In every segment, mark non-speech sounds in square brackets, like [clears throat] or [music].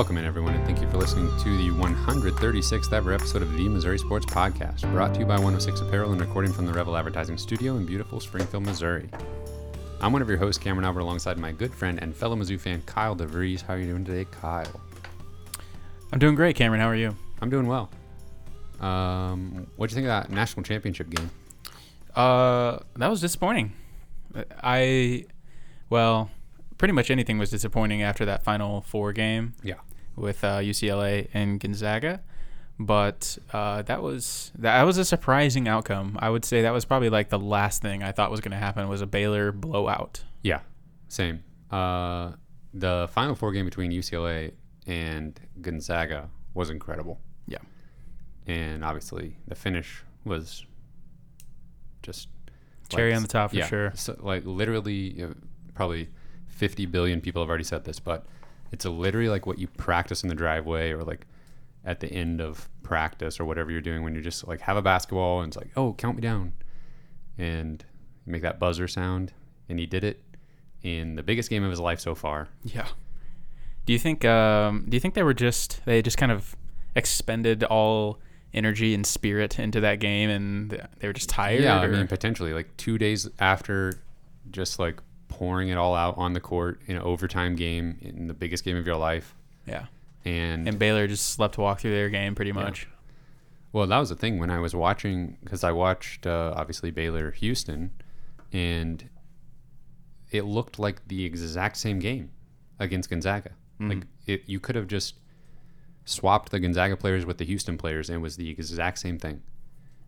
Welcome in, everyone, and thank you for listening to the 136th ever episode of the Missouri Sports Podcast, brought to you by 106 Apparel and recording from the Revel Advertising Studio in beautiful Springfield, Missouri. I'm one of your hosts, Cameron Albert, alongside my good friend and fellow Mizzou fan, Kyle DeVries. How are you doing today, Kyle? I'm doing great, Cameron. How are you? I'm doing well. Um, what'd you think of that national championship game? Uh, that was disappointing. I, well, pretty much anything was disappointing after that final four game Yeah. With uh, UCLA and Gonzaga. But uh, that was that was a surprising outcome. I would say that was probably like the last thing I thought was going to happen was a Baylor blowout. Yeah, same. Uh, the Final Four game between UCLA and Gonzaga was incredible. Yeah. And obviously, the finish was just Cherry like- on the top for yeah, sure. So, like literally, probably 50 billion people have already said this, but it's literally like what you practice in the driveway or like at the end of practice or whatever you're doing when you just like have a basketball and it's like, oh, count me down, and make that buzzer sound, and he did it in the biggest game of his life so far. Yeah. Do you think um, do you think they were just they just kind of expended all energy and spirit into that game and they were just tired? Yeah, I mean potentially like two days after just like pouring it all out on the court in an overtime game in the biggest game of your life, yeah. and And Baylor just slept to walk through their game pretty much. Well, that was the thing when I was watching because I watched uh, obviously Baylor Houston, and it looked like the exact same game against Gonzaga. Like it, you could have just swapped the Gonzaga players with the Houston players, and it was the exact same thing.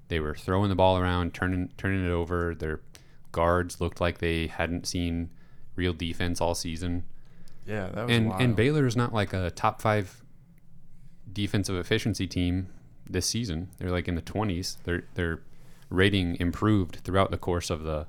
They were throwing the ball around, turning turning it over. Their guards looked like they hadn't seen real defense all season Yeah, that was and wild. and Baylor is not like a top five defensive efficiency team this season. They're like in the twenties. Their their rating improved throughout the course of the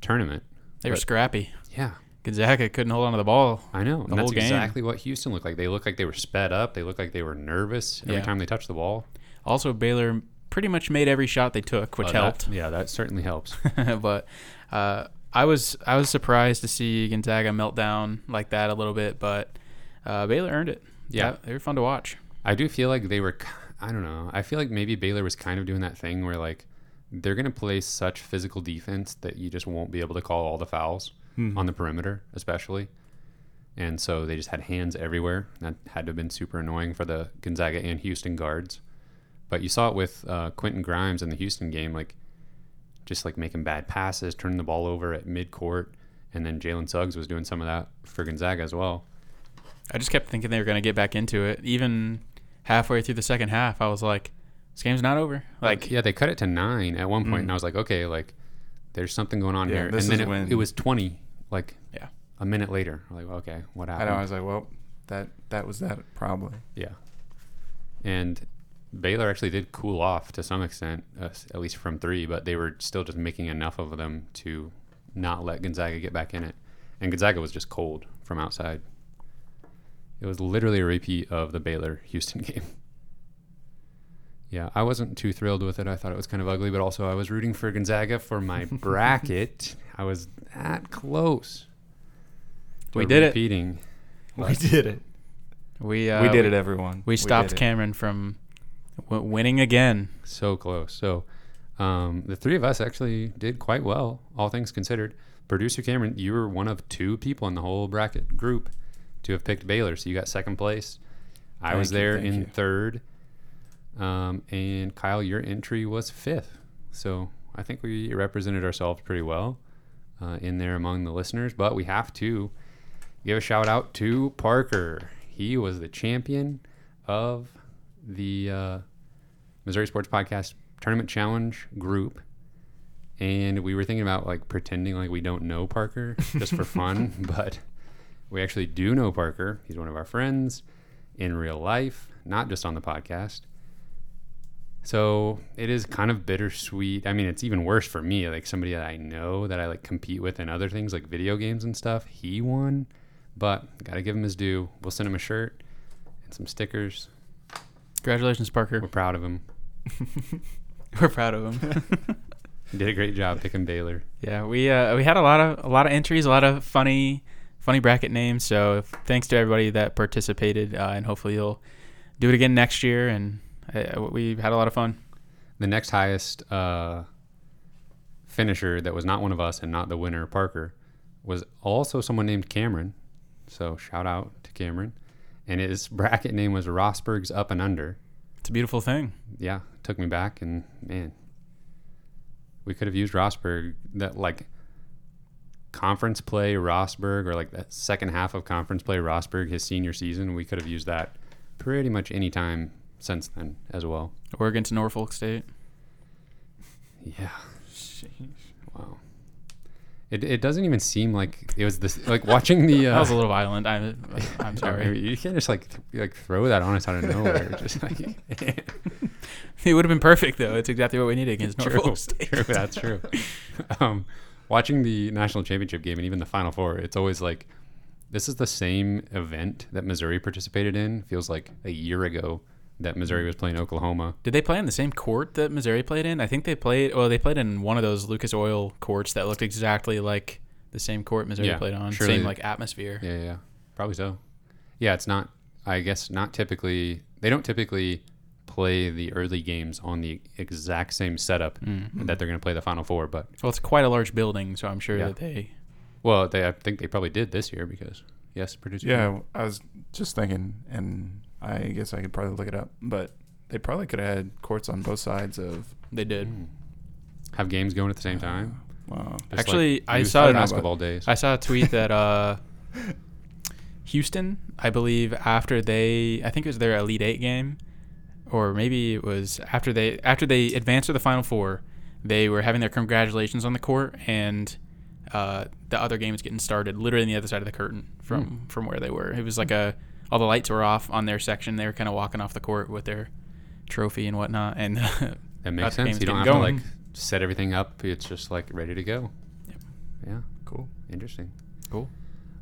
tournament. They were But- scrappy. Yeah, Gonzaga couldn't hold on to the ball. I know. The and that's whole game. exactly what Houston looked like. They looked like they were sped up. They looked like they were nervous every Yeah. time they touched the ball. Also, Baylor pretty much made every shot they took, which Uh, that- helped. yeah, that certainly helps. [laughs] but uh, I was I was surprised to see Gonzaga melt down like that a little bit, but uh, Baylor earned it. Yeah. they were fun to watch. I do feel like they were. I don't know. I feel like maybe Baylor was kind of doing that thing where like they're going to play such physical defense that you just won't be able to call all the fouls on the perimeter, especially. And so they just had hands everywhere. That had to have been super annoying for the Gonzaga and Houston guards. But you saw it with uh, Quentin Grimes in the Houston game, like just like making bad passes, turning the ball over at midcourt, and then Jalen Suggs was doing some of that for Gonzaga as well. I just kept thinking they were going to get back into it. Even halfway through the second half, I was like, "This game's not over." Like, yeah, they cut it to nine at one point, Mm. and I was like, okay, like there's something going on Yeah, here. this and then is it, when- it was twenty, like Yeah. a minute later. I'm like, okay, what happened? I happened? know. I was like, well, that that was that probably. yeah, and Baylor actually did cool off to some extent, uh, at least from three, but they were still just making enough of them to not let Gonzaga get back in it. And Gonzaga was just cold from outside. It was literally a repeat of the Baylor [laughs] Houston game. Yeah, I wasn't too thrilled with it. I thought it was kind of ugly, but also I was rooting for Gonzaga for my [laughs] bracket. I was that close. We did it. repeating. We did it. we uh, we did it, everyone. We stopped did it. Cameron from w- winning again. So close. So um, the three of us actually did quite well, all things considered. Producer Cameron, you were one of two people in the whole bracket group to have picked Baylor, so you got second place. I was Thank you, there thank in you. third, um, and Kyle, your entry was fifth. So I think we represented ourselves pretty well uh, in there among the listeners. But we have to give a shout out to Parker. He was the champion of the uh, Missouri Sports Podcast Tournament Challenge group. And we were thinking about like pretending like we don't know Parker just for fun, [laughs] but we actually do know Parker. He's one of our friends in real life, not just on the podcast. So it is kind of bittersweet. I mean, it's even worse for me, like somebody that I know that I like compete with in other things like video games and stuff. He won, but gotta give him his due. We'll send him a shirt and some stickers. Congratulations, Parker. We're proud of him. [laughs] We're proud of him. [laughs] He did a great job picking Baylor. yeah, we uh, we had a lot of a lot of entries, a lot of funny funny bracket names. So thanks to everybody that participated, uh, and hopefully you'll do it again next year. And uh, we had a lot of fun. The next highest uh, finisher that was not one of us and not the winner, Parker, was also someone named Cameron. So shout out to Cameron. And his [laughs] bracket name was Rosburg's Up and Under. It's a beautiful thing. Yeah, took me back, and man, we could have used Rosburg. That like conference play Rosburg, or like that second half of conference play Rosburg, his senior season. We could have used that pretty much any time since then as well. Oregon to Norfolk State. Yeah. Wow. It, it doesn't even seem like it was this like watching the. Uh, [laughs] That was a little violent. I'm, I'm [laughs] sorry. you can't just like th- like throw that on us out of nowhere. [laughs] just like It would have been perfect though. It's exactly what we needed against true, Norfolk State. true, that's true. um, watching the national championship game and even the final four, it's always like this is the same event that Missouri participated in. Feels like a year ago that Missouri was playing Oklahoma. Did they play in the same court that Missouri played in? I think they played. Well, they played in one of those Lucas Oil courts that looked exactly like the same court Missouri Yeah, played on. surely- Same like atmosphere. Yeah, yeah, yeah. probably so. Yeah, it's not. I guess not typically. They don't typically play the early games on the exact same setup Mm. that they're going to play the final four. But Well, it's quite a large building, so I'm sure Yeah. that they. well, they I think they probably did this year because yes, producer. Yeah, I was just thinking, and I guess I could probably look it up, but they probably could have had courts on both sides of. They did. Mm. have games going at the same time. Wow. Just Actually, like I youth saw it- basketball days. I saw a tweet that uh, [laughs] Houston, I believe, after they, I think it was their Elite Eight game, or maybe it was after they after they advanced to the Final Four, they were having their congratulations on the court, and uh, the other game was getting started, literally on the other side of the curtain from Hmm. from where they were. It was like a all the lights were off on their section. They were kind of walking off the court with their trophy and whatnot, and [laughs] that makes sense. You don't have getting to like set everything up. It's just like ready to go. Yep. Yeah, Cool. interesting. cool.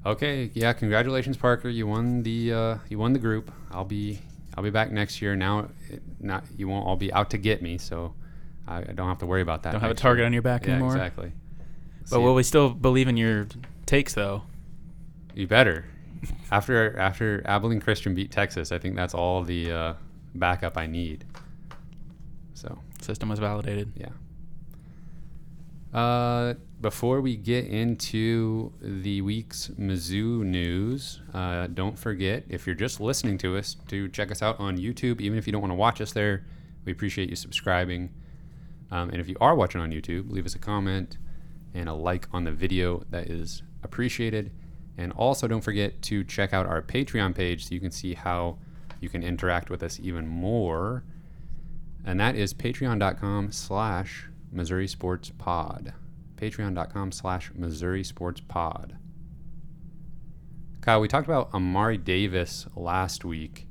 Okay, yeah, congratulations, Parker. You won the uh, you won the group. I'll be I'll be back next year. Now, it, not you won't all be out to get me, so I, I don't have to worry about that. Don't have a target year. on your back yeah, anymore. exactly. But See, will we still believe in your takes though? you better. After after Abilene Christian beat Texas, I think that's all the uh, backup I need. So System was validated. yeah. Uh, before we get into the week's Mizzou news, uh, don't forget if you're just listening to us to check us out on YouTube. Even if you don't want to watch us there, we appreciate you subscribing. Um, and if you are watching on YouTube, leave us a comment and a like on the video. That is appreciated. And also, don't forget to check out our Patreon page so you can see how you can interact with us even more. And that is patreon.com slash missouri sports pod. Patreon.com slash missouri sports pod. Kyle we talked about amari davis last week.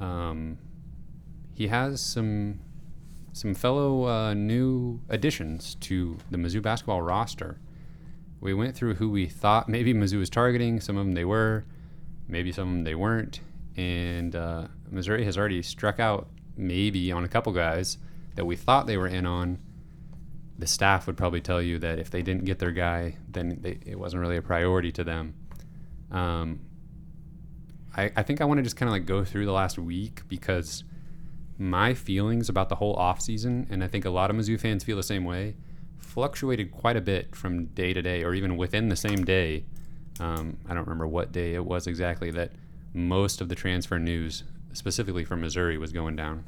Um, he has some some fellow uh, new additions to the mizzou basketball roster we went through who we thought maybe mizzou was targeting some of them they were maybe some of them they weren't and uh, missouri has already struck out maybe on a couple guys that we thought they were in on. The staff would probably tell you that if they didn't get their guy, then they, it wasn't really a priority to them. Um, I, I think I want to just kind of like go through the last week because my feelings about the whole offseason, and I think a lot of Mizzou fans feel the same way, fluctuated quite a bit from day to day or even within the same day. Um, I don't remember what day it was exactly that most of the transfer news specifically from Missouri was going down.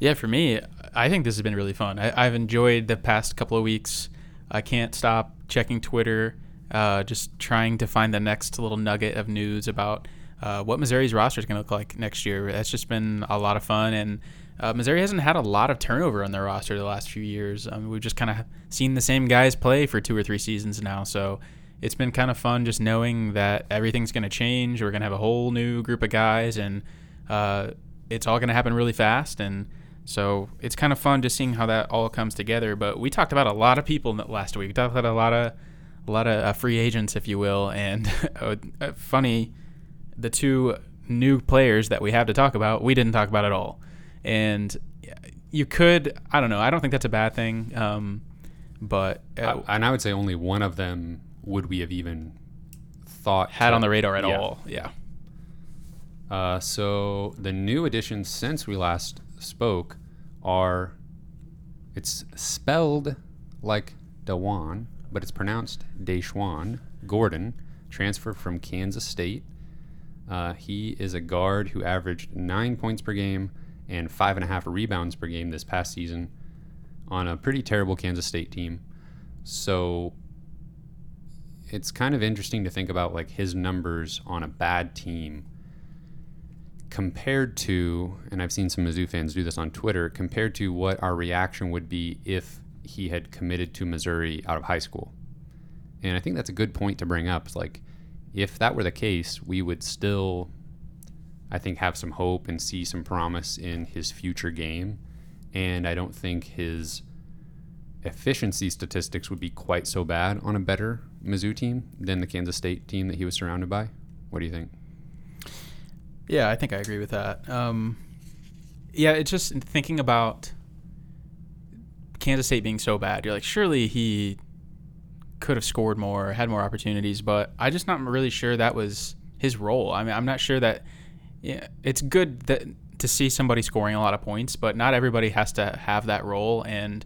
Yeah, for me, I think this has been really fun. I, I've enjoyed the past couple of weeks. I can't stop checking Twitter, uh, just trying to find the next little nugget of news about uh, what Missouri's roster is going to look like next year. That's just been a lot of fun, and uh, Missouri hasn't had a lot of turnover on their roster the last few years. Um, we've just kind of seen the same guys play for two or three seasons now, so it's been kind of fun just knowing that everything's going to change. We're going to have a whole new group of guys, and uh, it's all going to happen really fast. And so it's kind of fun just seeing how that all comes together. But we talked about a lot of people last week. We talked about a lot of a lot of uh, free agents, if you will, and [laughs] uh, funny, the two new players that we have to talk about, we didn't talk about at all. And you could, I don't know, I don't think that's a bad thing. Um, but uh, I, and I would say only one of them would we have even thought had to- on the radar at yeah. all. Yeah. Uh, so the new additions since we last spoke are it's spelled like Dewan, but it's pronounced Deshaun Gordon, transferred from Kansas State. Uh, he is a guard who averaged nine points per game and five and a half rebounds per game this past season on a pretty terrible Kansas State team. So it's kind of interesting to think about like his numbers on a bad team compared to, and I've seen some Mizzou fans do this on Twitter, compared to what our reaction would be if he had committed to Missouri out of high school. And I think that's a good point to bring up. It's like, if that were the case, we would still, I think, have some hope and see some promise in his future game. And I don't think his efficiency statistics would be quite so bad on a better Mizzou team than the Kansas State team that he was surrounded by. What do you think? Yeah, I think I agree with that. Um, yeah, it's just thinking about Kansas State being so bad. You're like, surely he could have scored more, had more opportunities, but I'm just not really sure that was his role. I mean, I'm not sure that. Yeah, it's good that to see somebody scoring a lot of points, but not everybody has to have that role. And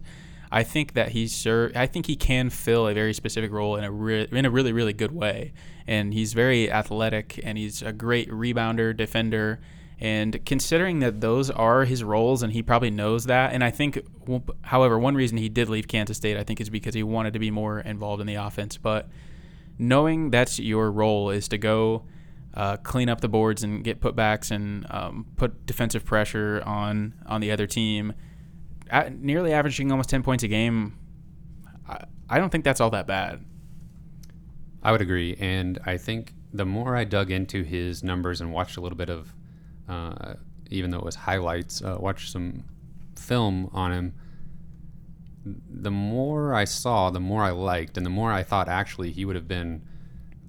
I think that he's. I think he can fill a very specific role in a re- in a really really good way. And he's very athletic, and he's a great rebounder, defender. And considering that those are his roles, and he probably knows that, and I think, however, one reason he did leave Kansas State, I think, is because he wanted to be more involved in the offense. But knowing that's your role is to go uh, clean up the boards and get putbacks and um, put defensive pressure on on the other team, at nearly averaging almost ten points a game. I, I don't think that's all that bad. I would agree, and I think the more I dug into his numbers and watched a little bit of, uh, even though it was highlights, uh, watched some film on him. The more I saw, the more I liked, and the more I thought actually he would have been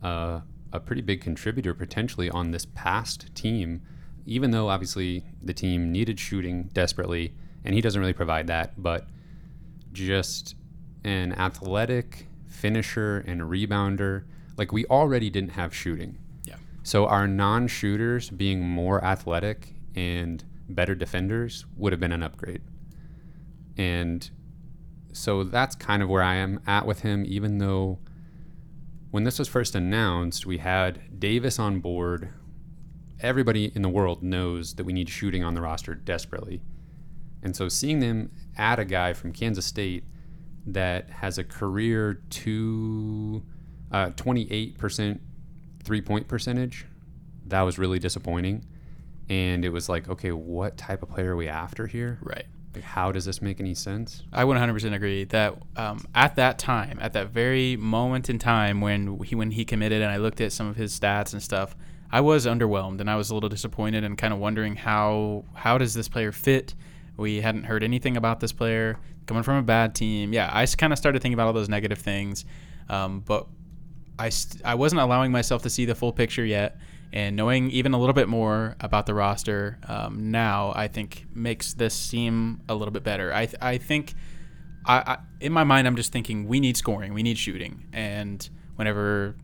uh, a pretty big contributor potentially on this past team, even though obviously the team needed shooting desperately, and he doesn't really provide that, but just an athletic finisher and rebounder. Like we already didn't have shooting. Yeah. So our non-shooters being more athletic and better defenders would have been an upgrade. And so that's kind of where I am at with him even though when this was first announced, we had Davis on board. Everybody in the world knows that we need shooting on the roster desperately. And so seeing them add a guy from Kansas State that has a career to uh, 28% three point percentage, that was really disappointing. And it was like, okay, what type of player are we after here? Right. Like, how does this make any sense? I 100% agree that um, at that time, at that very moment in time when he when he committed, and I looked at some of his stats and stuff, I was underwhelmed and I was a little disappointed and kind of wondering how how does this player fit? We hadn't heard anything about this player coming from a bad team. Yeah, I kind of started thinking about all those negative things, um, but I st- I wasn't allowing myself to see the full picture yet. And knowing even a little bit more about the roster um, now, I think makes this seem a little bit better. I, th- I think, I, I in my mind, I'm just thinking we need scoring, we need shooting, and whenever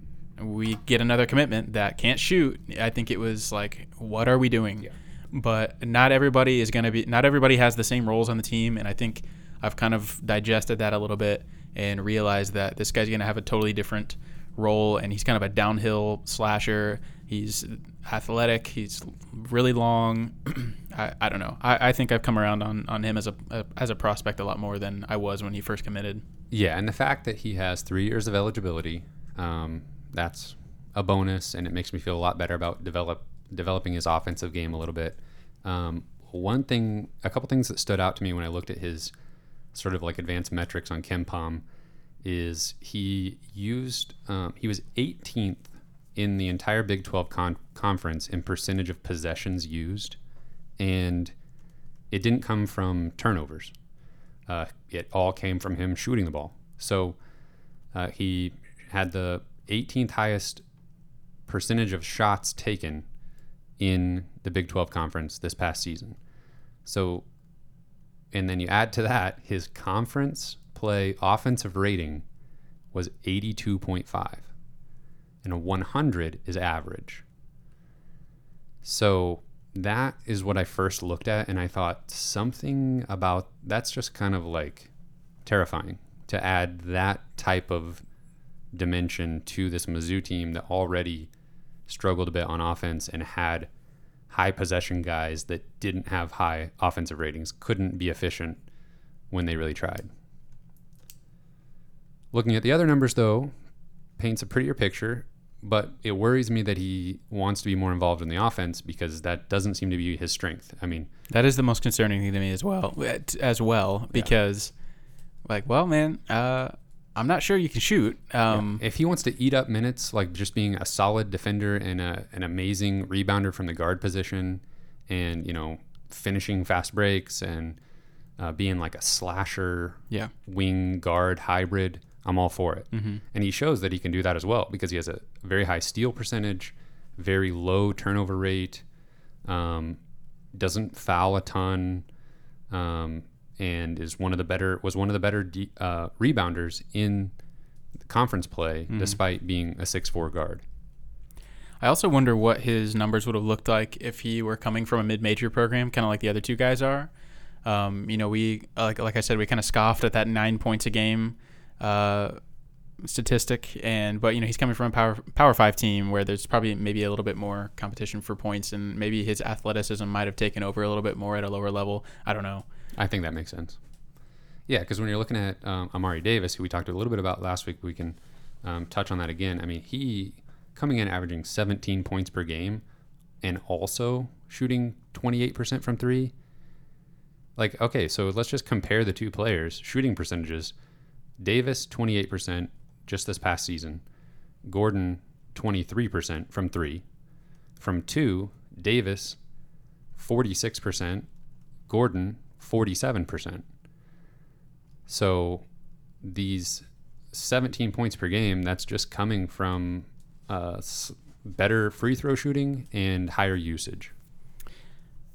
we get another commitment that can't shoot, I think it was like, what are we doing? But not everybody is going to be, not everybody has the same roles on the team, and I think I've kind of digested that a little bit and realized that this guy's going to have a totally different role, and he's kind of a downhill slasher. He's athletic. He's really long. [clears throat] I, I don't know. I, I think I've come around on, on him as a, a as a prospect a lot more than I was when he first committed. Yeah, and the fact that he has three years of eligibility, um, that's a bonus, and it makes me feel a lot better about develop developing his offensive game a little bit. Um, one thing, a couple things that stood out to me when I looked at his sort of like advanced metrics on KenPom is he used um, he was 18th in the entire Big 12 con- conference in percentage of possessions used, and it didn't come from turnovers. Uh, it all came from him shooting the ball. So uh, he had the 18th highest percentage of shots taken in the Big 12 conference this past season. So, and then you add to that his conference play offensive rating was 82.5. and a 100 is average. So that is what I first looked at, and I thought something about that's just kind of like terrifying to add that type of dimension to this Mizzou team that already struggled a bit on offense and had high possession guys that didn't have high offensive ratings, couldn't be efficient when they really tried. Looking at the other numbers, though, paints a prettier picture, but it worries me that he wants to be more involved in the offense because that doesn't seem to be his strength. I mean, That is the most concerning thing to me as well. As well, because, like, well, man, uh, I'm not sure you can shoot. Um, if he wants to eat up minutes, like just being a solid defender and a, an amazing rebounder from the guard position, and you know finishing fast breaks and uh, being like a slasher, Yeah. wing guard hybrid, I'm all for it. Mm-hmm. And he shows that he can do that as well because he has a very high steal percentage, very low turnover rate, um, doesn't foul a ton, um, and is one of the better was one of the better de- uh, rebounders in conference play, despite being a six four guard. I also wonder what his numbers would have looked like if he were coming from a mid-major program, kind of like the other two guys are. Um, you know, we like like I said, we kind of scoffed at that nine points a game uh, statistic, and but you know he's coming from a power power five team where there's probably maybe a little bit more competition for points, and maybe his athleticism might have taken over a little bit more at a lower level. I don't know. I think that makes sense. Yeah, because when you're looking at um, Amari Davis, who we talked a little bit about last week, we can um, touch on that again. I mean, he coming in averaging 17 points per game and also shooting 28% from three. Like, okay, so let's just compare the two players' shooting percentages. Davis, 28% just this past season. Gordon, 23% from three. From two, Davis, 46%. Gordon, 47%. So these 17 points per game, that's just coming from uh, better free throw shooting and higher usage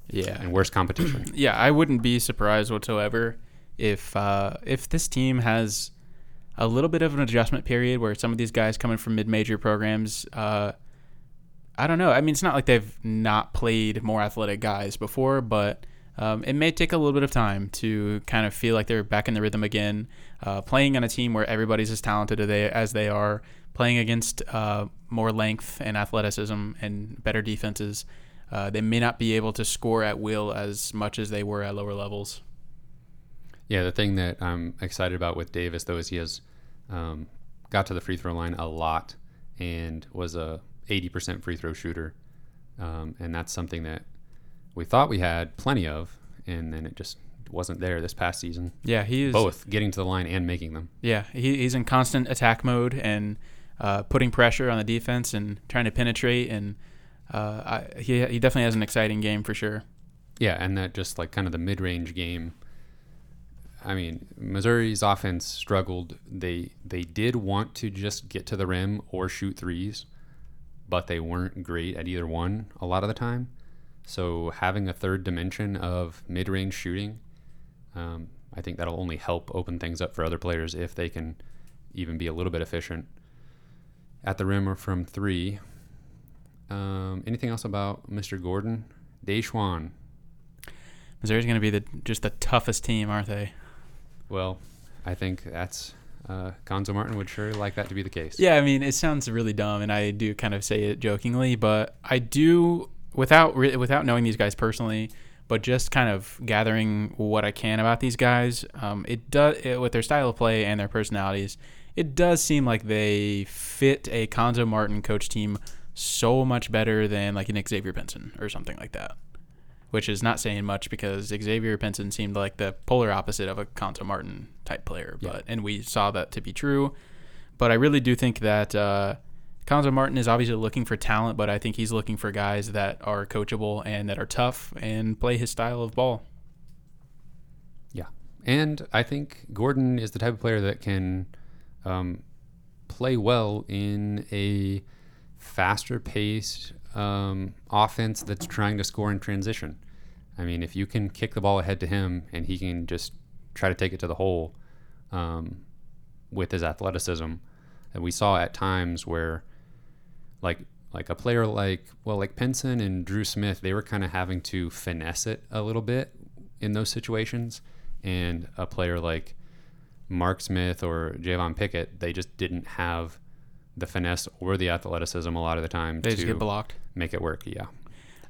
Yeah, and worse competition. [clears throat] yeah, I wouldn't be surprised whatsoever if uh, if this team has a little bit of an adjustment period where some of these guys coming from mid-major programs. Uh, I don't know. I mean, it's not like they've not played more athletic guys before, but um, it may take a little bit of time to kind of feel like they're back in the rhythm again. Uh, playing on a team where everybody's as talented as they, are, playing against uh, more length and athleticism and better defenses, uh, they may not be able to score at will as much as they were at lower levels. Yeah, the thing that I'm excited about with Davis though is he has um, got to the free throw line a lot and was a 80% free throw shooter, um, and that's something that we thought we had plenty of, and then it just wasn't there this past season. Yeah, he is Both getting to the line and making them. Yeah, he, he's in constant attack mode and uh, putting pressure on the defense and trying to penetrate. And uh, I, he he definitely has an exciting game for sure. Yeah, and that just like kind of the mid range game. I mean, Missouri's offense struggled. They they did want to just get to the rim or shoot threes, but they weren't great at either one a lot of the time. So having a third dimension of mid range shooting, um, I think that'll only help open things up for other players if they can even be a little bit efficient at the rim or from three. Um, anything else about Mr. Gordon? Deshaun. Missouri's going to be the just the toughest team, aren't they? Well, I think that's uh, Martin would sure like that to be the case. Yeah, I mean, it sounds really dumb, and I do kind of say it jokingly, but I do without re- without knowing these guys personally, but just kind of gathering what I can about these guys. Um, it does it, with their style of play and their personalities. It does seem like they fit a Cuonzo Martin coach team so much better than like an Xavier Pinson or something like that. Which is not saying much because Xavier Pinson seemed like the polar opposite of a Cuonzo Martin type player, Yeah. but and we saw that to be true. But I really do think that uh, Cuonzo Martin is obviously looking for talent, but I think he's looking for guys that are coachable and that are tough and play his style of ball. Yeah. And I think Gordon is the type of player that can um, play well in a faster paced um, offense that's trying to score in transition. I mean, if you can kick the ball ahead to him and he can just try to take it to the hole um, with his athleticism, and we saw at times where like like a player like well like Pinson and Dru Smith, they were kind of having to finesse it a little bit in those situations, and a player like Mark Smith or Javon Pickett, they just didn't have the finesse or the athleticism a lot of the time They to just get blocked. make it work. Yeah.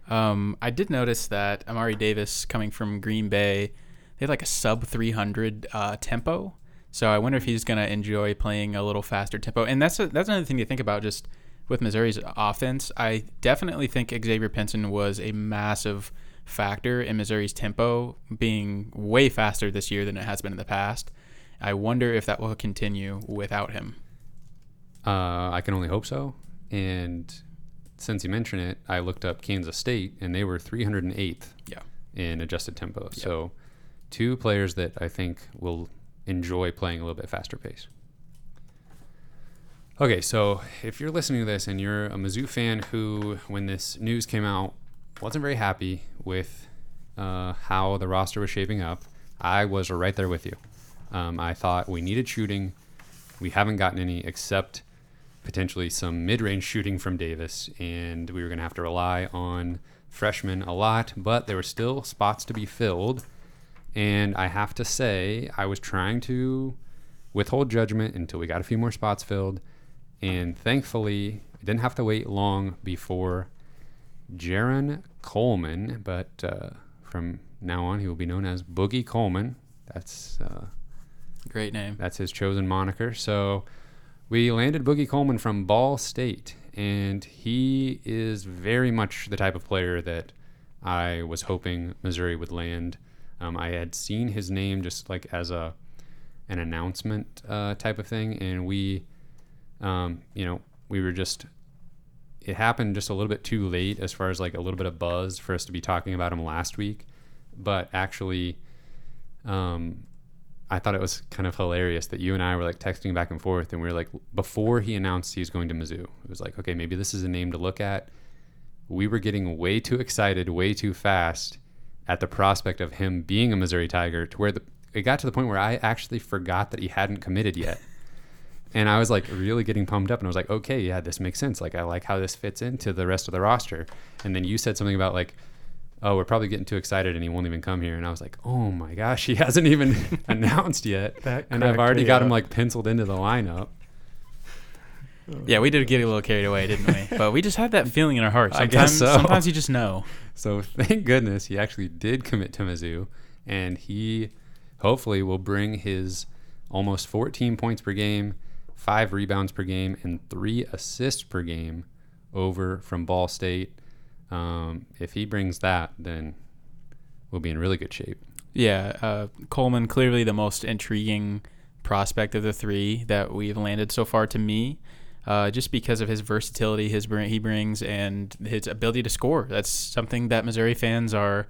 Um, I did notice that Amari Davis coming from Green Bay, they had like a sub 300 uh, tempo. So I wonder if he's going to enjoy playing a little faster tempo. And that's a, that's another thing to think about just with Missouri's offense. I definitely think Xavier Pinson was a massive factor in Missouri's tempo being way faster this year than it has been in the past. I wonder if that will continue without him. Uh, I can only hope so. And since you mentioned it, I looked up Kansas State, and they were 308th Yeah. in adjusted tempo. So, two players that I think will enjoy playing a little bit faster pace. Okay, so if you're listening to this and you're a Mizzou fan who, when this news came out, wasn't very happy with uh, how the roster was shaping up, I was right there with you. Um, I thought we needed shooting. We haven't gotten any except potentially some mid-range shooting from Davis, and we were going to have to rely on freshmen a lot. But there were still spots to be filled, and I have to say I was trying to withhold judgment until we got a few more spots filled, and thankfully I didn't have to wait long before Jarron Coleman, but uh, from now on he will be known as Boogie Coleman. That's uh, Great name. that's his chosen moniker. So we landed Boogie Coleman from Ball State, and he is very much the type of player that I was hoping Missouri would land. Um, I had seen his name just like as a an announcement uh, type of thing, and we, um, you know, we were just. It happened just a little bit too late as far as like a little bit of buzz for us to be talking about him last week, but actually, um, I thought it was kind of hilarious that you and I were like texting back and forth, and we were like, before he announced he's going to Mizzou, it was like, okay, maybe this is a name to look at. We were getting way too excited, way too fast at the prospect of him being a Missouri Tiger to where the, it got to the point where I actually forgot that he hadn't committed yet. [laughs] And I was like really getting pumped up, and I was like, okay, yeah, this makes sense. Like, I like how this fits into the rest of the roster. And then you said something about like, oh, we're probably getting too excited and he won't even come here. And I was like, oh my gosh, he [laughs] hasn't even [laughs] announced yet. And I've already me got him like penciled into the lineup. Yeah, we did get a little carried away, didn't we? but we just had that feeling in our hearts. [laughs] I Sometimes, guess so. sometimes you just know. So thank goodness he actually did commit to Mizzou. And he hopefully will bring his almost 14 points per game, five rebounds per game, and three assists per game over from Ball State. Um, if he brings that, then we'll be in really good shape. Yeah, uh, Coleman clearly the most intriguing prospect of the three that we've landed so far to me, uh, just because of his versatility, his he brings, and his ability to score. That's something that Missouri fans are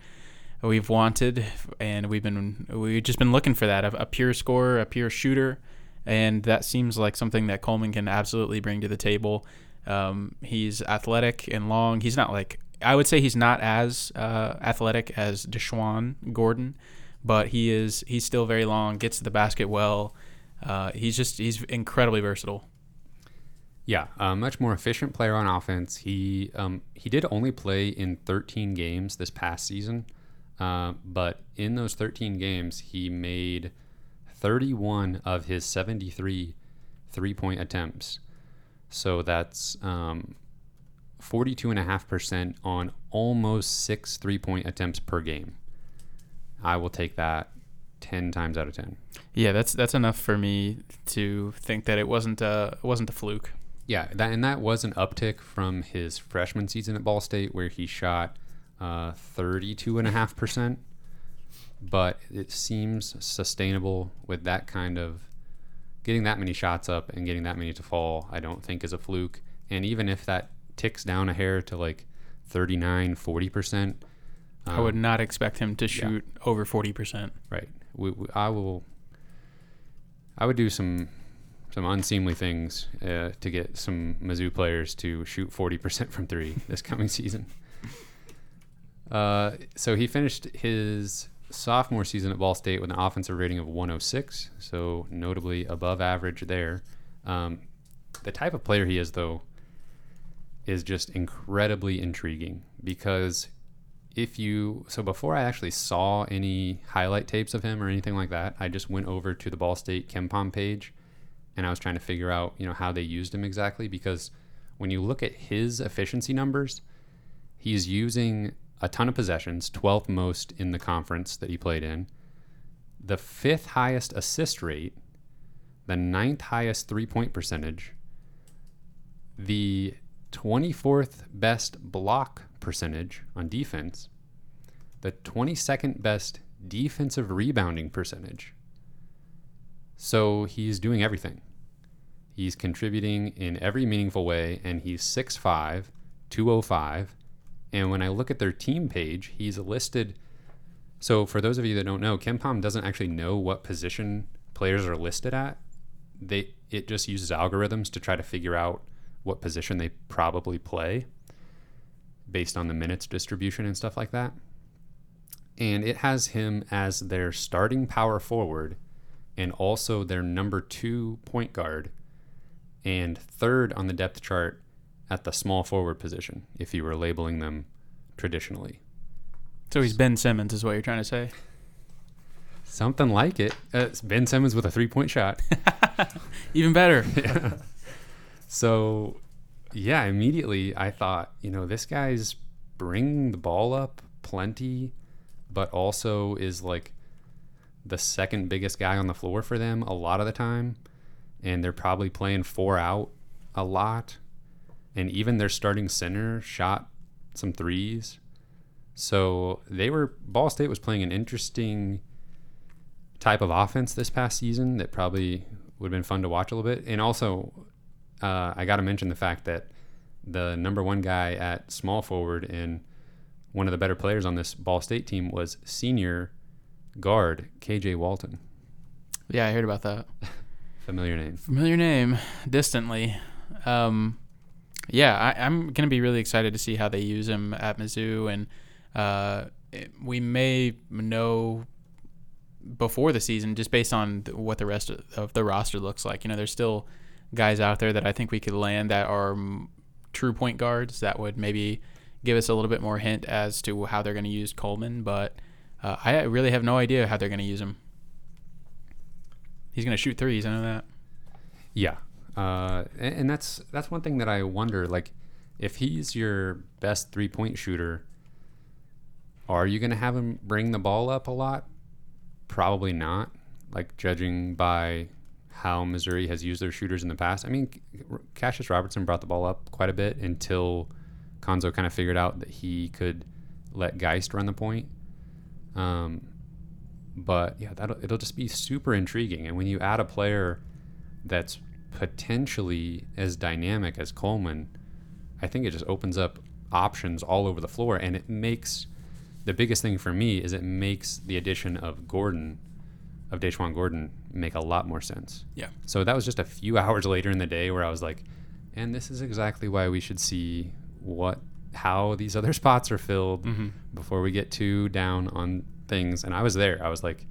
we've wanted, and we've been we've just been looking for that a, a pure scorer, a pure shooter, and that seems like something that Coleman can absolutely bring to the table. Um, he's athletic and long. He's not like I would say he's not as uh, athletic as Deshaun Gordon, but he is. He's still very long. Gets to the basket well. Uh, he's just he's incredibly versatile. Yeah, a much more efficient player on offense. He um, he did only play in 13 games this past season, uh, but in those 13 games, he made 31 of his 73 three point attempts. So that's um, 42.5% on almost six three point attempts per game. I will take that 10 times out of 10. Yeah, that's that's enough for me to think that it wasn't a it wasn't a fluke. Yeah, that and that was an uptick from his freshman season at Ball State, where he shot uh, thirty-two and a half percent. But it seems sustainable with that kind of getting that many shots up and getting that many to fall. I don't think is a fluke. And even if that ticks down a hair to like 39, 40 percent, I would not expect him to shoot over forty percent. Right. We, we, I will. I would do some some unseemly things uh, to get some Mizzou players to shoot forty percent from three [laughs] this coming season. Uh, so he finished his sophomore season at Ball State with an offensive rating of 106, so notably above average there. Um, the type of player he is, though, is just incredibly intriguing because if you so before I actually saw any highlight tapes of him or anything like that, I just went over to the Ball State KenPom page and I was trying to figure out, you know, how they used him exactly because when you look at his efficiency numbers, he's using a ton of possessions, 12th most in the conference that he played in, the fifth highest assist rate, the ninth highest three point percentage, the 24th best block percentage on defense, the 22nd best defensive rebounding percentage. So he's doing everything. He's contributing in every meaningful way, and he's 6'5, 205. And when I look at their team page, he's listed. So, for those of you that don't know, KenPom doesn't actually know what position players are listed at. They it just uses algorithms to try to figure out what position they probably play based on the minutes distribution and stuff like that. And it has him as their starting power forward and also their number two point guard and third on the depth chart at the small forward position if you were labeling them traditionally. So he's Ben Simmons, is what you're trying to say. Something like it. Uh, it's ben Simmons with a three point shot. [laughs] Even better. [laughs] yeah. So, yeah, immediately I thought, you know, this guy's bringing the ball up plenty, but also is like the second biggest guy on the floor for them a lot of the time. And they're probably playing four out a lot. And even their starting center shot some threes. So they were, Ball State was playing an interesting type of offense this past season that probably would have been fun to watch a little bit. And also, uh, I got to mention the fact that the number one guy at small forward and one of the better players on this Ball State team was senior guard KJ Walton. Yeah, I heard about that. [laughs] Familiar name. Familiar name, distantly. Um, yeah, I, am going to be really excited to see how they use him at Mizzou, and uh, it, we may know before the season just based on what the rest of the roster looks like. You know, there's still guys out there that I think we could land that are true point guards that would maybe give us a little bit more hint as to how they're going to use Coleman, but uh, I really have no idea how they're going to use him. He's going to shoot threes. I know that. Yeah, uh, and, and that's that's one thing that I wonder. Like, if he's your best three point shooter, are you going to have him bring the ball up a lot? Probably not. Like judging by how Missouri has used their shooters in the past. I mean, Kassius Robertson brought the ball up quite a bit until Cuonzo kind of figured out that he could let Geist run the point. Um, but yeah, that it'll just be super intriguing. And when you add a player that's potentially as dynamic as Coleman, I think it just opens up options all over the floor, and it makes the biggest thing for me is it makes the addition of Gordon, of DaJuan Gordon, make a lot more sense. Yeah. So that was just a few [laughs] hours later in the day where I was like, and this is exactly why we should see what how these [laughs] other spots are filled mm-hmm. before we get too down on things. And I was there. I was like,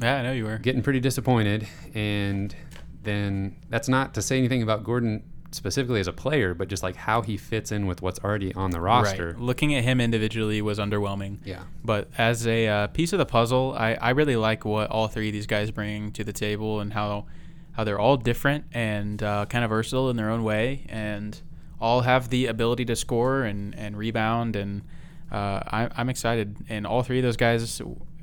yeah, I know you were getting pretty disappointed. And then that's not to say anything about Gordon specifically as a player, but just like how he fits in with what's already on the roster. Right. Looking at him individually was underwhelming. Yeah. But as a uh, piece of the puzzle, I, I really like what all three of these guys bring to the table and how how they're all different and uh, kind of versatile in their own way and all have the ability to score and, and rebound. And uh, I, I'm excited. And all three of those guys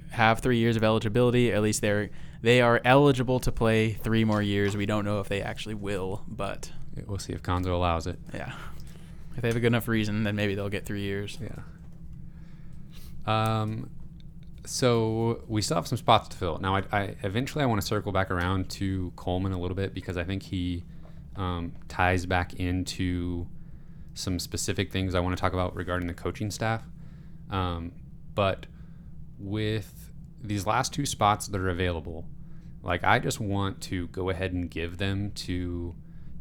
have three years of eligibility. At least they're they are eligible to play three more years. We don't know if they actually will, but We'll see if Cuonzo allows it. Yeah. If they have a good enough reason, then maybe they'll get three years. Yeah. Um, so we still have some spots to fill. Now, I, I eventually I want to circle back around to Coleman a little bit because I think he um, ties back into some specific things I want to talk about regarding the coaching staff. Um, but with these last two spots that are available, like I just want to go ahead and give them to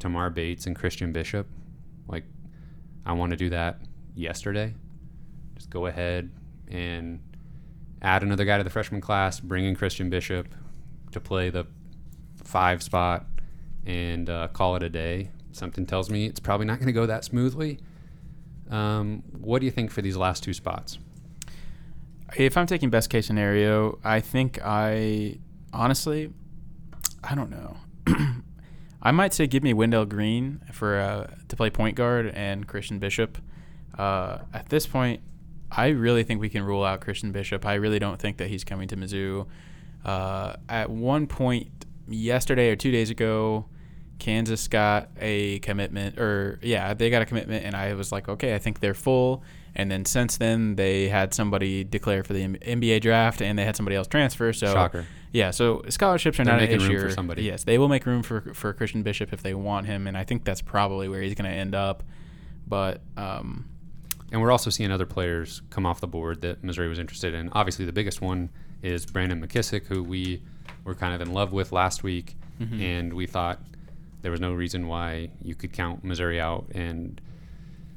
Tamar Bates and Christian Bishop. Like, I want to do that yesterday. Just go ahead and add another guy to the freshman class, bring in Christian Bishop to play the five spot, and uh, call it a day. Something tells me it's probably not going to go that smoothly, Um, what do you think for these last two spots? If I'm taking best case scenario, I think I honestly, I don't know. I might say give me Wendell Green for uh, to play point guard and Christian Bishop. Uh, at this point, I really think we can rule out Christian Bishop. I really don't think that he's coming to Mizzou. Uh, at one point yesterday or two days ago, Kansas got a commitment, or yeah, they got a commitment, and I was like, okay, I think they're full. And then since then, they had somebody declare for the M- NBA draft, and they had somebody else transfer. So Shocker. yeah, so scholarships are They're not an making room issue. for somebody. Yes, they will make room for for Christian Bishop if they want him, and I think that's probably where he's going to end up. But um, And we're also seeing other players come off the board that Missouri was interested in. Obviously, the biggest one is Brandon McKissick, who we were kind of in love with last week, Mm-hmm. and we thought there was no reason why you could count Missouri out. And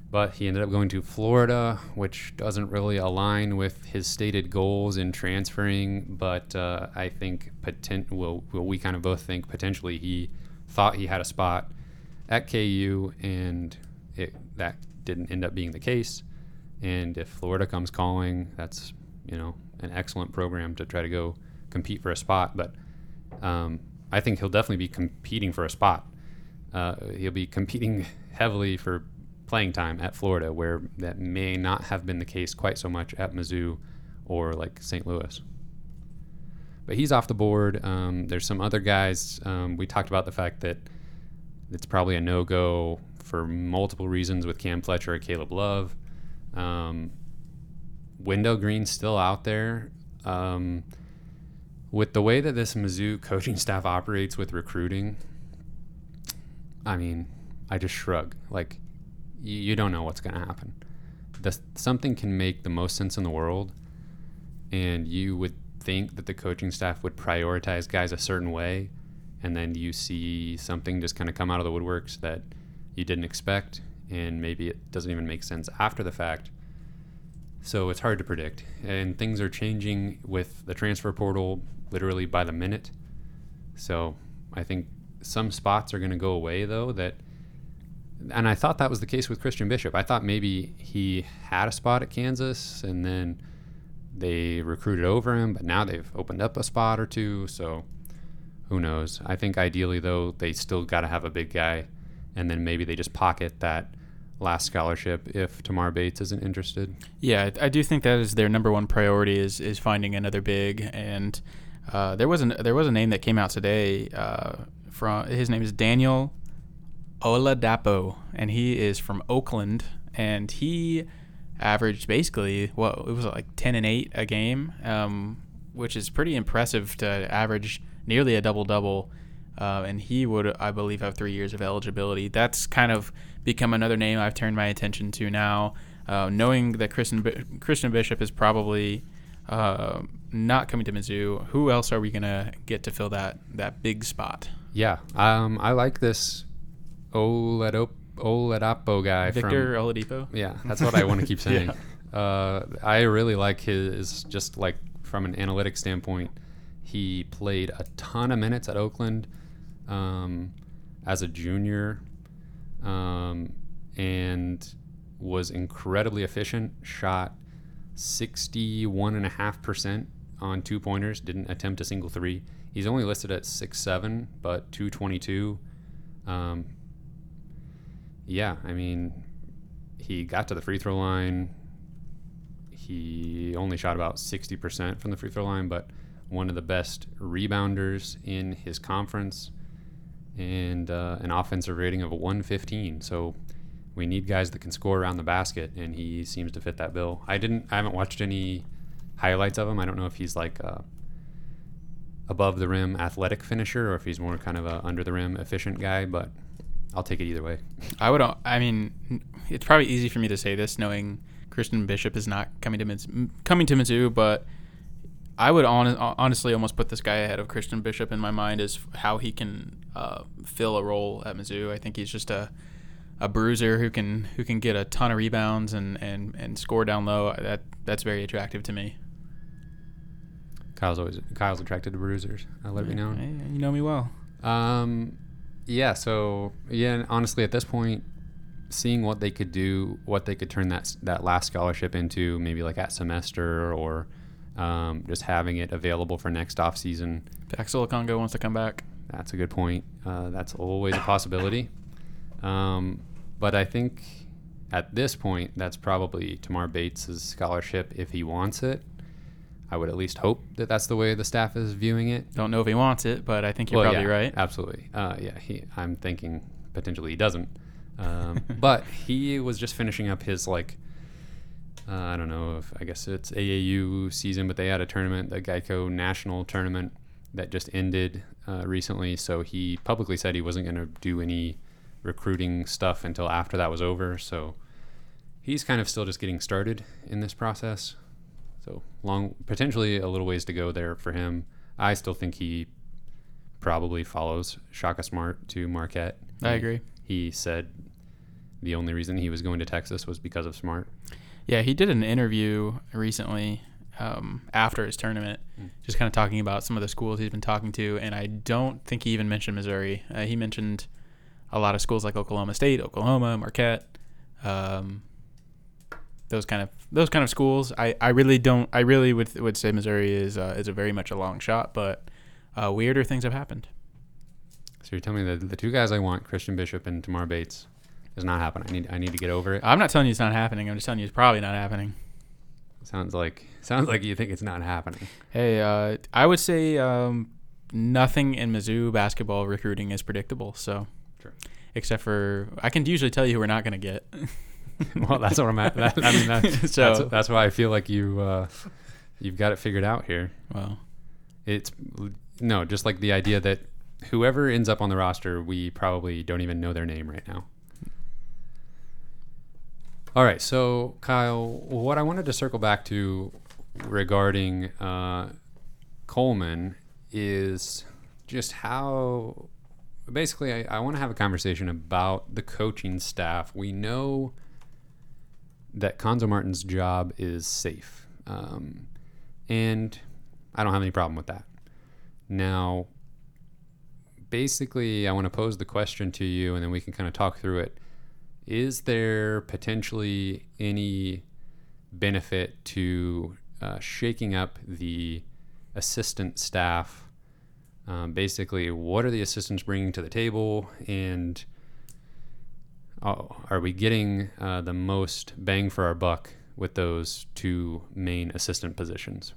but he ended up going to Florida, which doesn't really align with his stated goals in transferring. But uh, I think potent. Well, well, we kind of both think potentially he thought he had a spot at KU, and it, that didn't end up being the case. And if Florida comes calling, that's you know an excellent program to try to go compete for a spot. But um, I think he'll definitely be competing for a spot. Uh, he'll be competing [laughs] heavily for playing time at Florida, where that may not have been the case quite so much at Mizzou or like St. Louis. But he's off the board. Um, there's some other guys. Um, we talked about the fact that it's probably a no go for multiple reasons with Cam Fletcher or Caleb Love. Um, Wendell Green's still out there. Um, with the way that this Mizzou [laughs] coaching staff operates with recruiting, I mean, I just shrug. Like, you, don't know what's going to happen. The, something can make the most sense in the world, and you would think that the coaching staff would prioritize guys a certain way, and then you see something just kind of come out of the woodworks that you didn't expect, and maybe it doesn't even make sense after the fact. So it's hard to predict. And things are changing with the transfer portal literally by the minute. So I think some spots are going to go away, though, that. And I thought that was the case with Christian Bishop. I thought maybe he had a spot at Kansas and then they recruited over him, but now they've opened up a spot or two. So who knows? I think ideally, though, they still got to have a big guy. And then maybe they just pocket that last scholarship if Tamar Bates isn't interested. Yeah, I do think that is their number one priority is is finding another big. And uh, there was an there was a name that came out today. Uh, from his name is Daniel Oladapo, and he is from Oakland, and he averaged basically what it was like ten and eight a game, um, which is pretty impressive to average nearly a double double. Uh, and he would, I believe, have three years of eligibility. That's kind of become another name I've turned my attention to now, uh, knowing that Christian Bi- Christian Bishop is probably uh, not coming to Mizzou. Who else are we gonna get to fill that that big spot? Yeah, um, I like this Oledipo, Oladapo guy Victor from. Oladipo. Yeah, that's what I want to keep [laughs] saying. uh, I really like his just like from an analytic standpoint. He played a ton of minutes at Oakland um, as a junior, um, and was incredibly efficient. Shot sixty-one and a half percent on two pointers. Didn't attempt a single three. He's only listed at six seven, but two twenty-two. Um, yeah, I mean, he got to the free throw line. He only shot about 60% from the free throw line, but one of the best rebounders in his conference and uh, an offensive rating of 115. So we need guys that can score around the basket, and he seems to fit that bill. I didn't, I haven't watched any highlights of him. I don't know if he's like a above the rim athletic finisher or if he's more kind of a under the rim efficient guy, but I'll take it either way. I would. I mean, it's probably easy for me to say this, knowing Christian Bishop is not coming to Miz, coming to Mizzou, but I would hon- honestly almost put this guy ahead of Christian Bishop in my mind as how he can uh, fill a role at Mizzou. I think he's just a a bruiser who can who can get a ton of rebounds and, and, and score down low. That that's very attractive to me. Kyle's always Kyle's attracted to bruisers. I let be known. Hey, you know me well. Um, yeah. So yeah, and honestly, at this point, seeing what they could do, what they could turn that that last scholarship into, maybe like at semester or um, just having it available for next off season. Axel Okongo wants to come back. That's a good point. Uh, that's always a possibility. Um, but I think at this point, that's probably Tamar Bates' scholarship if he wants it. I would at least hope that that's the way the staff is viewing it. Don't know if he wants it, but I think you're Well, probably yeah, right. Absolutely. Uh, yeah, he, I'm thinking potentially he doesn't. Um, [laughs] but he was just finishing up his like uh, I don't know if I guess it's AAU season, but they had a tournament, the Geico National Tournament, that just ended uh, recently. So he publicly said he wasn't going to do any recruiting stuff until after that was over. So he's kind of still just getting started in this process. So long, potentially a little ways to go there for him. I still think he probably follows Shaka Smart to Marquette. I agree. He said the only reason he was going to Texas was because of Smart. Yeah, he did an interview recently um, after his tournament, just kind of talking about some of the schools he's been talking to, and I don't think he even mentioned Missouri. Uh, he mentioned a lot of schools like Oklahoma State, Oklahoma, Marquette, um, those kind of those kind of schools. I, I really don't. I really would would say Missouri is uh, is a very much a long shot, but uh, weirder things have happened. So you're telling me that the two guys I want, Christian Bishop and Tamar Bates, is not happening. I need I need to get over it. I'm not telling you it's not happening. I'm just telling you it's probably not happening. Sounds like sounds like you think it's not happening. Hey, uh, I would say um, nothing in Mizzou basketball recruiting is predictable. So, Sure. except for I can usually tell you who we're not going to get. [laughs] [laughs] well, that's what I'm at. That, I mean, that's, [laughs] So- that's that's why I feel like you uh, you've got it figured out here. well, It's no, just like the idea that whoever ends up on the roster, we probably don't even know their name right now. All right, so Kyle, what I wanted to circle back to regarding uh, Coleman is just how basically I, I want to have a conversation about the coaching staff. We know that Cuonzo Martin's job is safe, um, and I don't have any problem with that. Now, basically, I want to pose the question to you, and then we can kind of talk through it. Is there potentially any benefit to uh, shaking up the assistant staff? Um, basically, what are the assistants bringing to the table, and are we getting uh, the most bang for our buck with those two main assistant positions?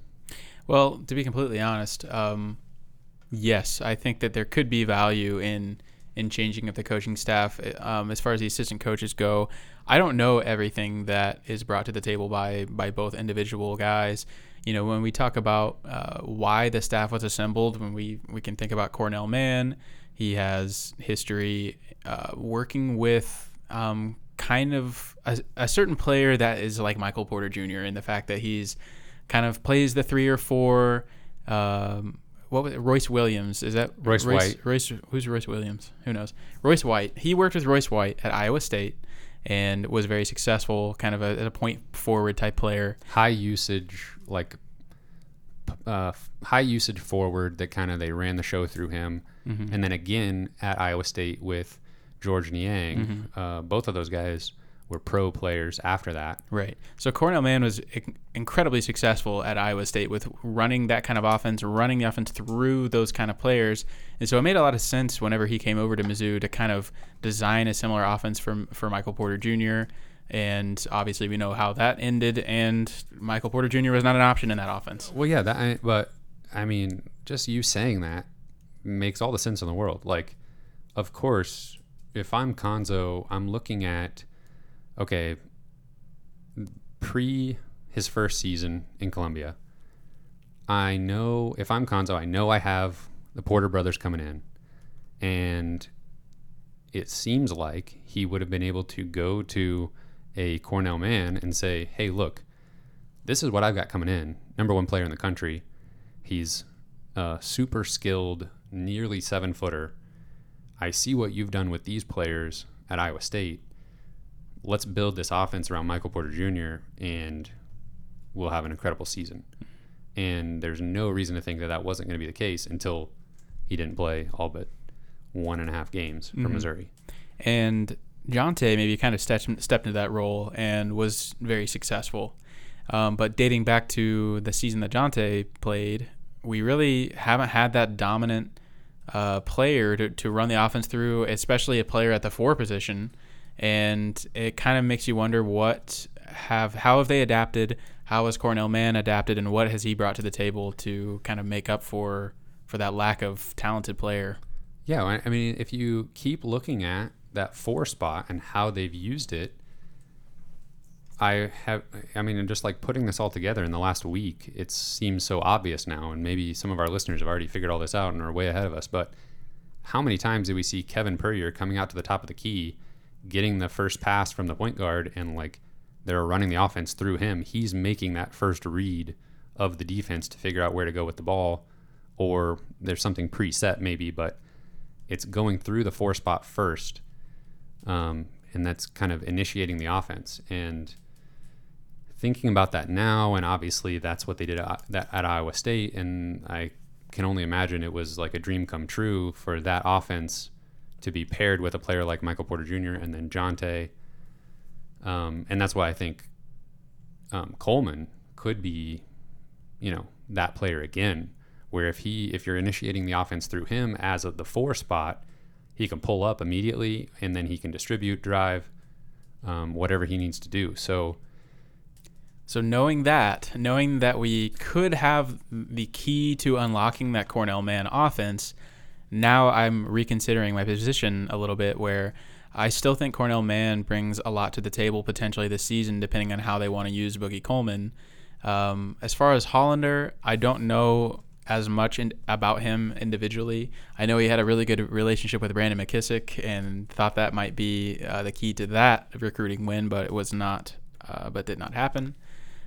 well, to be completely honest, um, yes, I think that there could be value in in changing of the coaching staff. Um, as far as the assistant coaches go, I don't know everything that is brought to the table by by both individual guys. You know, when we talk about uh, why the staff was assembled, when we we can think about Cornell Mann, he has history uh, working with um, kind of a, a certain player that is like Michael Porter Jr. in the fact that he's kind of plays the three or four. Um, what was it? Royce Williams? Is that Royce White. Royce, who's Royce Williams? Who knows? Royce White. He worked with Royce White at Iowa State and was very successful, kind of a, a point forward type player. high usage like uh, high usage forward that kind of they ran the show through him and then again at iowa state with Georges Niang uh, both of those guys were pro players after that Right. So Cornell Mann was inc- incredibly successful at Iowa State with running that kind of offense, running the offense through those kind of players. And so it made a lot of sense whenever he came over to Mizzou to kind of design a similar offense for, for Michael Porter Jr. And obviously we know how that ended, and Michael Porter Jr. was not an option in that offense. well yeah that I, but i mean just you saying that makes all the sense in the world like of course if i'm Cuonzo i'm looking at okay pre his first season in Columbia, I know if I'm Cuonzo, I know I have the Porter brothers coming in, and it seems like he would have been able to go to a Cornell Mann and say, "Hey, look, this is what I've got coming in. Number one player in the country. He's a super skilled, nearly seven footer. I see what you've done with these players at Iowa State. Let's build this offense around Michael Porter Jr. and we'll have an incredible season. And there's no reason to think that that wasn't going to be the case until he didn't play all but one and a half games for Missouri. And Jontay maybe kind of stepped stepped into that role and was very successful. Um, but dating back to the season that Jontay played, we really haven't had that dominant uh, player to, to run the offense through, especially a player at the four position. And it kind of makes you wonder what have how have they adapted? How has Cornell Mann adapted, and what has he brought to the table to kind of make up for for that lack of talented player? Yeah, I- I mean, if you keep looking at that four spot and how they've used it, I have, I mean, just like putting this all together in the last week, it seems so obvious now. And maybe some of our listeners have already figured all this out and are way ahead of us. But how many times do we see Kevin Puryear coming out to the top of the key, getting the first pass from the point guard, and like they're running the offense through him? He's making that first read of the defense to figure out where to go with the ball, or there's something preset maybe, but it's going through the four spot first, um, and that's kind of initiating the offense. And thinking about that now, and obviously that's what they did at, at Iowa State, and I can only imagine it was like a dream come true for that offense to be paired with a player like Michael Porter Jr. and then Jontay. Um, and that's why I think um, Coleman could be, you know, that player again. Where if he, if you're initiating the offense through him as a, the four spot, he can pull up immediately, and then he can distribute, drive, um, whatever he needs to do. So So knowing that, knowing that we could have the key to unlocking that Cornell Mann offense, now I'm reconsidering my position a little bit where I still think Cornell Mann brings a lot to the table potentially this season, depending on how they want to use Boogie Coleman. Um, as far as Hollender, I don't know as much in, about him individually. I know he had a really good relationship with Brandon McKissick and thought that might be uh, the key to that recruiting win, but it was not, uh, but did not happen.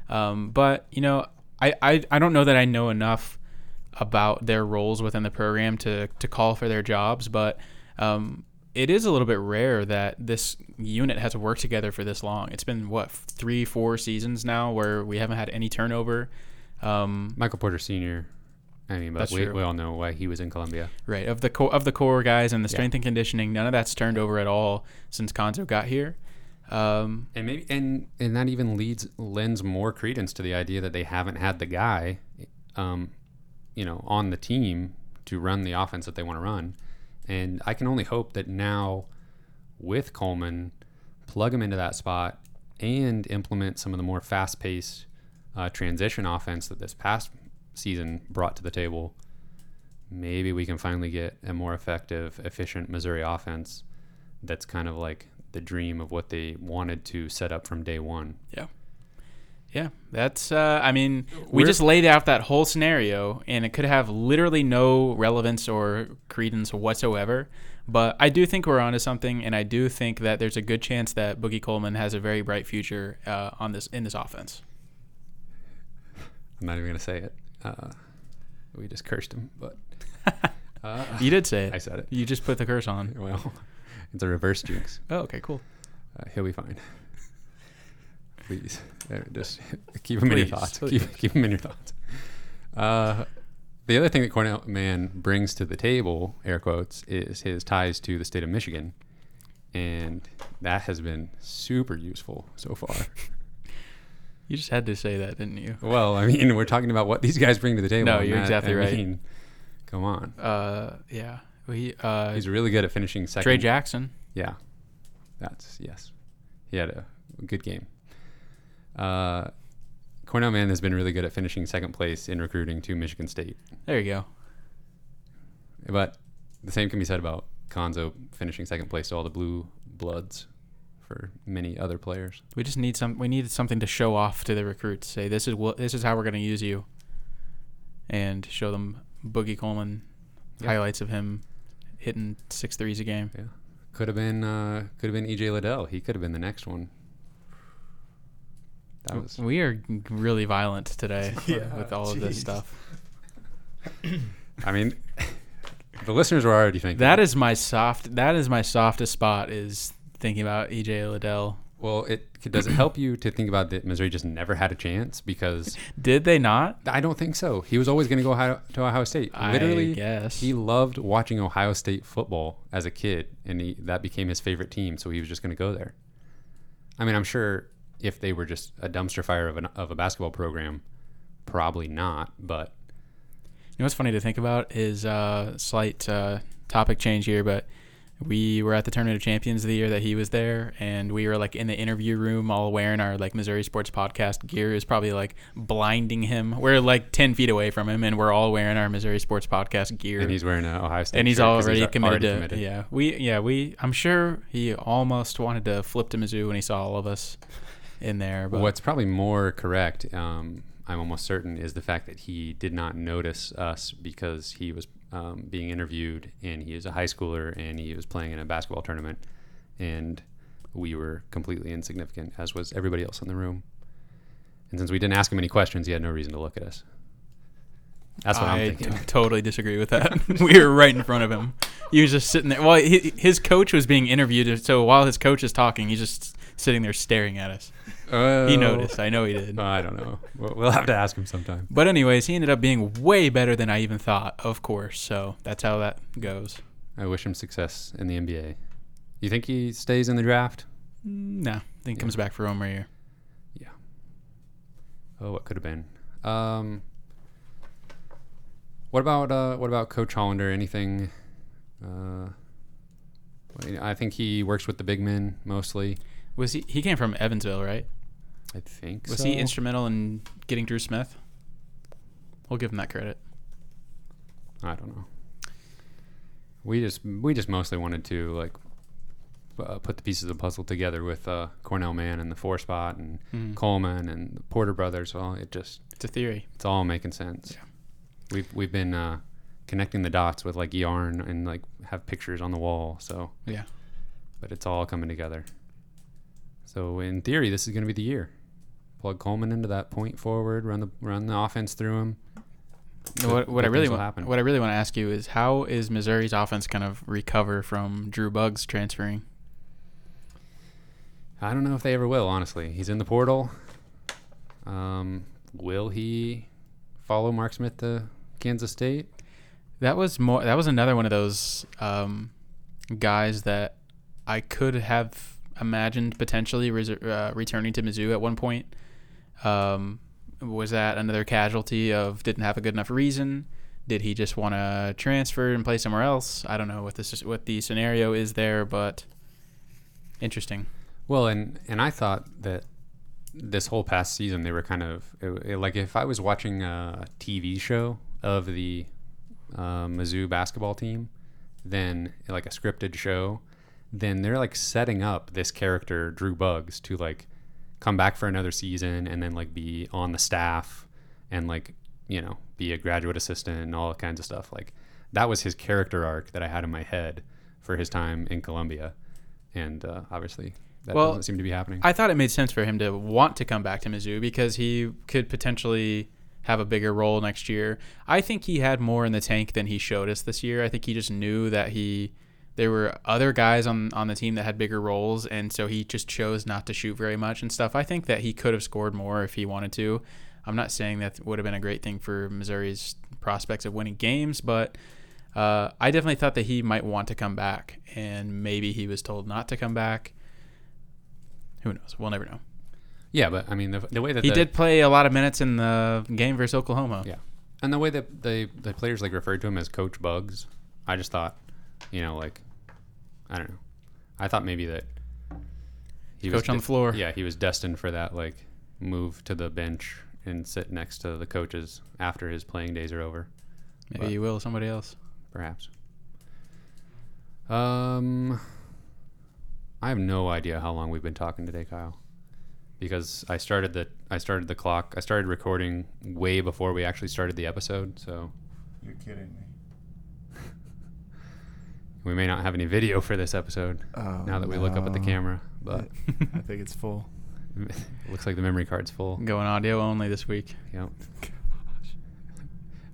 Um, but you know, I, I I don't know that I know enough about their roles within the program to to call for their jobs, but um, it is a little bit rare that this unit has worked together for this long. It's been what three, four seasons now where we haven't had any turnover. Um, Michael Porter Sr. I mean, but we, we all know why he was in Columbia. right of the core of the core guys and the Yeah. strength and conditioning, none of that's turned over at all since Cuonzo got here. Um, And maybe and and that even leads lends more credence to the idea that they haven't had the guy, um, you know, on the team to run the offense that they want to run. And I can only hope that now, with Coleman, plug him into that spot and implement some of the more fast-paced uh, transition offense that this past season brought to the table. Maybe we can finally get a more effective, efficient Missouri offense that's kind of like the dream of what they wanted to set up from day one. Yeah, Yeah, that's. Uh, I mean, we We're- just laid out that whole scenario, and it could have literally no relevance or credence whatsoever. But I do think we're onto something, and I do think that there's a good chance that Boogie Coleman has a very bright future uh, on this in this offense. I'm not even gonna say it. Uh, we just cursed him, but [laughs] uh, You did say it. I said it. You just put the curse on. Well, it's a reverse jinx. Oh, okay, cool. Uh, he'll be fine. [laughs] Please, Uh, just [laughs] keep him in your thoughts. Keep, keep him in your thoughts. Uh, the other thing that Cornell Mann brings to the table, air quotes, is his ties to the state of Michigan, and that has been super useful so far. [laughs] You just had to say that, didn't you? Well, I mean, we're talking about what these guys bring to the table. No, you're that- exactly I right. mean, come on, Uh, yeah. We uh, he's really good at finishing second. Trey Jackson. Yeah, that's yes. He had a good game. Uh, Cornell Mann has been really good at finishing second place in recruiting to Michigan State, There you go. but the same can be said about Cuonzo finishing second place to all the blue bloods for many other players. We just need some. We need something to show off to the recruits. Say this is what this is how we're going to use you, and show them Boogie Coleman Yeah. highlights of him hitting six threes a game. Yeah, Could have been uh, could have been EJ Liddell. He could have been the next one. That was We are really violent today [laughs] with- Yeah, with all of this stuff. I mean, the listeners were already thinking That is my soft. That is my softest spot. Is thinking about EJ Liddell. Well, it does it help you to think about that Missouri just never had a chance because [laughs] Did they not? I don't think so. He was always going to go Ohio, to Ohio State. Literally, I guess. he loved watching Ohio State football as a kid, and he, that became his favorite team. So he was just going to go there. I mean, I'm sure if they were just a dumpster fire of, an, of a basketball program, probably not. But You know what's funny to think about is uh, slight uh, topic change here, but we were at the Tournament of Champions of the year that he was there, and we were like in the interview room, all wearing our like Missouri Sports Podcast gear. Is probably like blinding him. We're like ten feet away from him, and we're all wearing our Missouri Sports Podcast gear. and he's wearing an Ohio State, and he's already a- committed to committed. yeah we yeah we i'm sure he almost wanted to flip to mizzou when he saw all of us in there but What's probably more correct, um, I'm almost certain, is the fact that he did not notice us because he was um, being interviewed and he is a high schooler and he was playing in a basketball tournament and we were completely insignificant, as was everybody else in the room. And since we didn't ask him any questions, he had no reason to look at us. That's what I am thinking. [laughs] totally disagree with that. [laughs] we were right in front of him. He was just sitting there. Well, he, his coach was being interviewed, so while his coach is talking, he's just sitting there staring at us. He Oh. noticed. I know he did. I don't know. We'll, we'll have to ask him sometime. But anyways, he ended up being way better than I even thought. Of course. So that's how that goes. I wish him success in the NBA. You think he stays in the draft? Mm, No, then he Yeah. comes back for one more year. Yeah. Oh, what could have been? Um, what about uh, what about Coach Hollender? Anything? Uh, I think he works with the big men mostly. Was he? He came from Evansville, right? I think. Was so. he instrumental in getting Dru Smith? We'll give him that credit. I don't know. We just we just mostly wanted to like uh, put the pieces of the puzzle together with uh, Cornell Mann and the four spot and Mhm. Coleman and the Porter brothers. Well, it just It's a theory. it's all making sense. Yeah. We've we've been uh, connecting the dots with like yarn and like have pictures on the wall. So Yeah. but it's all coming together. So in theory, this is going to be the year. Plug Coleman into that point forward, run the run the offense through him. No, what, what I really want, what I really want to ask you is how is Missouri's offense kind of recover from Drew Buggs transferring? I don't know if they ever will. Honestly, he's in the portal. Um, will he follow Mark Smith to Kansas State? That was more. That was another one of those um, guys that I could have imagined potentially reser- uh, returning to Mizzou at one point. Um, was that another casualty of didn't have a good enough reason? Did he just want to transfer and play somewhere else? I don't know what this what the scenario is there, but interesting. Well, and and I thought that this whole past season they were kind of it, it- like if I was watching a TV show of the uh, Mizzou basketball team, then like a scripted show, then they're like setting up this character Drew Buggs to like come back for another season and then like be on the staff and like you know be a graduate assistant and all kinds of stuff like that was his character arc that I had in my head for his time in Columbia and uh, obviously that Well, doesn't seem to be happening. I thought it made sense for him to want to come back to Mizzou because he could potentially have a bigger role next year. I think he had more in the tank than he showed us this year. I think he just knew that he there were other guys on on the team that had bigger roles and so he just chose not to shoot very much and stuff. I think that he could have scored more if he wanted to. I'm not saying that would have been a great thing for Missouri's prospects of winning games, but uh, I definitely thought that he might want to come back, and maybe he was told not to come back. Who knows? We'll never know. yeah, but I mean the, the way that He the, did play a lot of minutes in the game versus Oklahoma. Yeah. and the way that the the players like referred to him as Coach Buggs, I just thought, you know, like I don't know, I thought maybe that he Coach on de- the floor. Yeah, he was destined for that like move to the bench and sit next to the coaches after his playing days are over, Maybe But- you will somebody else. perhaps. Um, I have no idea how long we've been talking today, Kyle. Because I started the I started the clock. I started recording way before we actually started the episode, so You're kidding me. We may not have any video for this episode Oh, now that we look up at the camera. But I think it's full. it [laughs] looks like the memory card's full. Going audio only this week. Yep.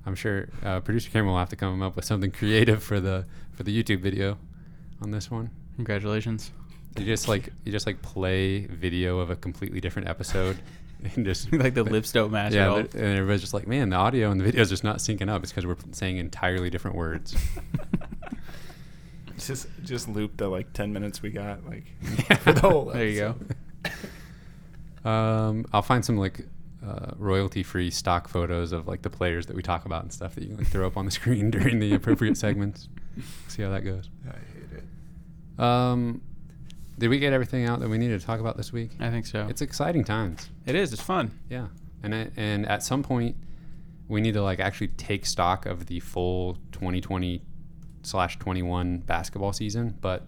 I'm sure uh, producer Cameron will have to come up with something creative for the for the YouTube video on this one. Congratulations. You just like you just like play video of a completely different episode, [laughs] and just [laughs] like the lips don't match yeah, at all. and everybody's just like, man, the audio and the video is just not syncing up. It's because we're saying entirely different words. [laughs] Just just loop the like ten minutes we got like [laughs] for the whole. There you go. Um, I'll find some like uh, royalty-free stock photos of like the players that we talk about and stuff that you can like throw up on the [laughs] screen during the appropriate segments. See how that goes. I hate it. Um, did we get everything out that we needed to talk about this week? I think so. It's exciting times. it is. It's fun. Yeah, and I- and at some point, we need to like actually take stock of the full 2020 slash 21 basketball season. But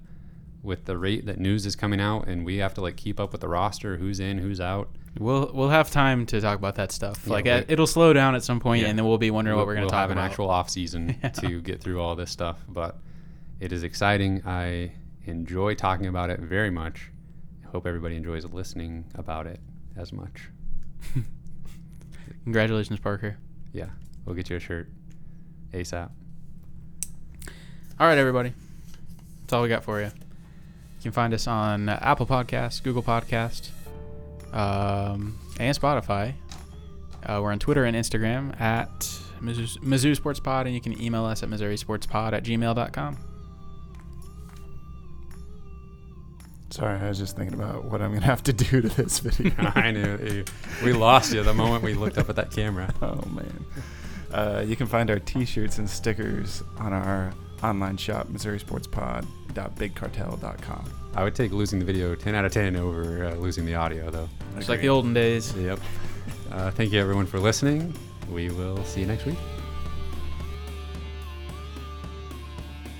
with the rate that news is coming out, and we have to like keep up with the roster, who's in, who's out. We'll we'll have time to talk about that stuff. Yeah, like we- it'll slow down at some point, Yeah. and then we'll be wondering what we're going to we'll talk have about. an actual off season [laughs] Yeah. to get through all this stuff. But it is exciting. I enjoy talking about it very much. I hope everybody enjoys listening about it as much. [laughs] Congratulations, Parker. Yeah, we'll get you a shirt ASAP. All right, everybody. That's all we got for you. You can find us on uh, Apple Podcasts, Google Podcast, um, and Spotify. Uh, we're on Twitter and Instagram at Mizzou, Mizzou Sports Pod, and you can email us at Missouri Sports Pod at gmail.com. Sorry, I was just thinking about what I'm gonna have to do to this video. [laughs] I knew we lost you the moment we looked up at that camera. Oh man. Uh, you can find our T-shirts and stickers on our online shop, MissouriSportsPod.BigCartel.com. I would take losing the video 10 out of 10 over uh, losing the audio, though. Just like the olden days. Yep. Uh, thank you, everyone, for listening. We will see you next week.